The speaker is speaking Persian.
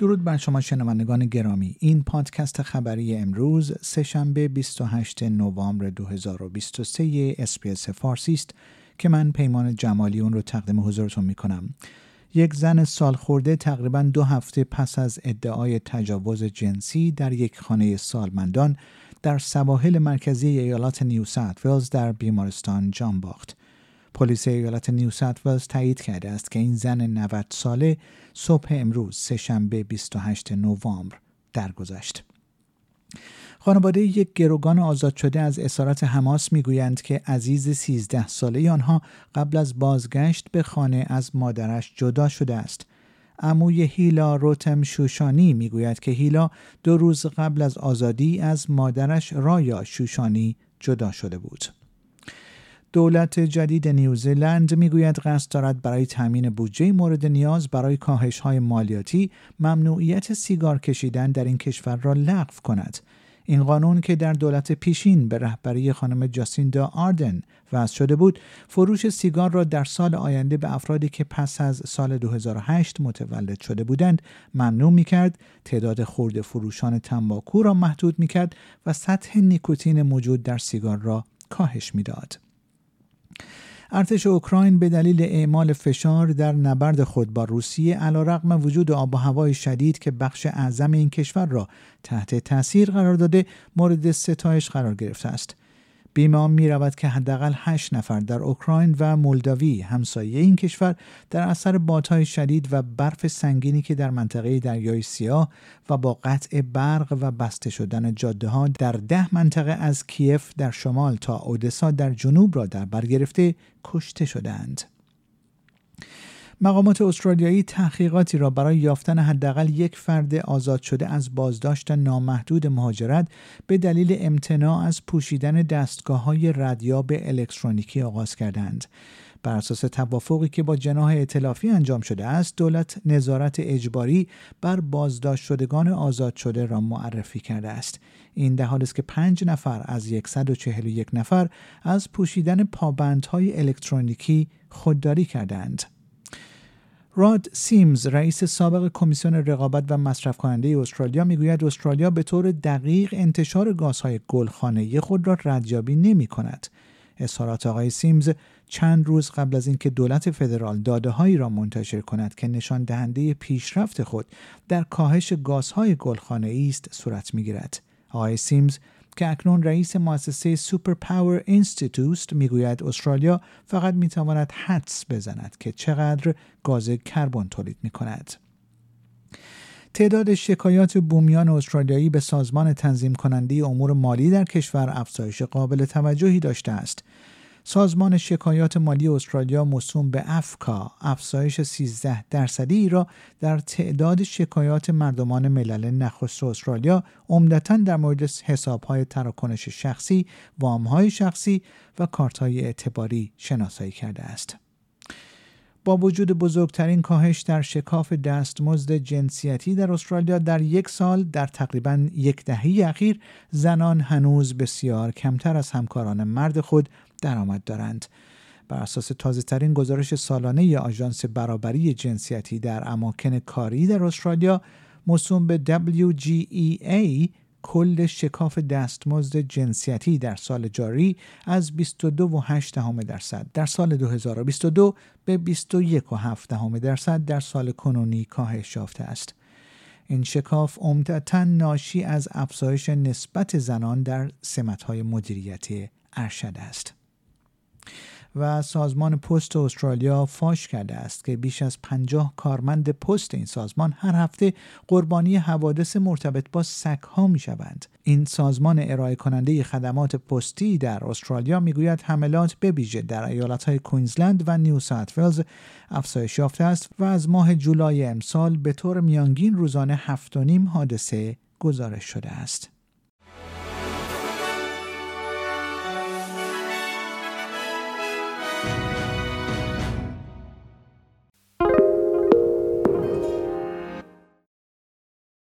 درود بر شما شنوندگان گرامی این پادکست خبری امروز سه‌شنبه 28 نوامبر 2023 SBS فارسی است که من پیمان جمالی اون رو تقدیم حضورتون می کنم. یک زن سال خورده تقریبا دو هفته پس از ادعای تجاوز جنسی در یک خانه سالمندان در سواحل مرکزی ایالات نیو ساوت در بیمارستان جان باخت. پلیس ایالت نیو ولز تایید کرده است که این زن 90 ساله صبح امروز سهشنبه 28 نوامبر درگذشت. خانواده یک گروگان آزاد شده از اسارت حماس می‌گویند که عزیز 13 ساله آنها قبل از بازگشت به خانه از مادرش جدا شده است. عموی هیلا روتم شوشانی می‌گوید که هیلا دو روز قبل از آزادی از مادرش رایا شوشانی جدا شده بود. دولت جدید نیوزلند می‌گوید قصد دارد برای تامین بودجه مورد نیاز برای کاهش های مالیاتی ممنوعیت سیگار کشیدن در این کشور را لغو کند. این قانون که در دولت پیشین به رهبری خانم جاسیندا آردن وضع شده بود فروش سیگار را در سال آینده به افرادی که پس از سال 2008 متولد شده بودند ممنوع می کرد تعداد خورده فروشان تنباکو را محدود می کرد و سطح نیکوتین موجود در سیگار را کاهش می‌داد. ارتش اوکراین به دلیل اعمال فشار در نبرد خود با روسیه علیرغم وجود آب و هوای شدید که بخش اعظم این کشور را تحت تاثیر قرار داده مورد ستایش قرار گرفته است. بیمان می رود که حداقل 8 نفر در اوکراین و مولداوی همسایه این کشور در اثر بادهای شدید و برف سنگینی که در منطقه دریای سیاه و با قطع برق و بسته شدن جاده ها در ده منطقه از کیف در شمال تا اودسا در جنوب را در بر گرفته کشته شدند. مقامات استرالیایی تحقیقاتی را برای یافتن حداقل یک فرد آزاد شده از بازداشت نامحدود مهاجرت به دلیل امتناع از پوشیدن دستگاه های ردیاب الکترونیکی آغاز کردند. بر اساس توافقی که با جناح اطلافی انجام شده است دولت نظارت اجباری بر بازداشت شدگان آزاد شده را معرفی کرده است این در حالی است که پنج نفر از 141 نفر از پوشیدن پابندهای الکترونیکی خودداری کردند راد سیمز رئیس سابق کمیسیون رقابت و مصرف کننده استرالیا می‌گوید استرالیا به طور دقیق انتشار گازهای گلخانه خود را ردیابی نمی کند. اظهارات آقای سیمز چند روز قبل از اینکه دولت فدرال داده هایی را منتشر کند که نشان دهنده پیشرفت خود در کاهش گازهای گلخانه‌ای است صورت می گیرد. آقای سیمز که اکنون رئیس مؤسسه Superpower Institute می‌گوید استرالیا فقط می‌تواند حدس بزند که چقدر گاز کربن تولید می کند. تعداد شکایات بومیان استرالیایی به سازمان تنظیم کننده امور مالی در کشور افزایش قابل توجهی داشته است سازمان شکایات مالی استرالیا موسوم به AFCA افزایش 13 درصدی را در تعداد شکایات مردمان ملل نخست استرالیا عمدتا در مورد حسابهای تراکنش شخصی، وامهای شخصی و کارتهای اعتباری شناسایی کرده است. با وجود بزرگترین کاهش در شکاف دستمزد جنسیتی در استرالیا در یک سال در تقریبا یک دهه اخیر زنان هنوز بسیار کمتر از همکاران مرد خود درآمد دارند بر اساس تازه ترین گزارش سالانه آژانس برابری جنسیتی در اماکن کاری در استرالیا موسوم به WGEA کل شکاف دستمزد جنسیتی در سال جاری از 22.8 درصد در سال 2022 به 21.7 درصد در سال کنونی کاهش یافته است. این شکاف عمدتا ناشی از افزایش نسبت زنان در سمت‌های مدیریتی ارشد است. و سازمان پست استرالیا فاش کرده است که بیش از 50 کارمند پست این سازمان هر هفته قربانی حوادث مرتبط با سگها می شوند. این سازمان ارائه کننده خدمات پستی در استرالیا می‌گوید حملات به ویژه در ایالتهای کوینزلند و نیو ساوت ولز افزایش یافته است و از ماه جولای امسال به طور میانگین روزانه 7.5 حادثه گزارش شده است.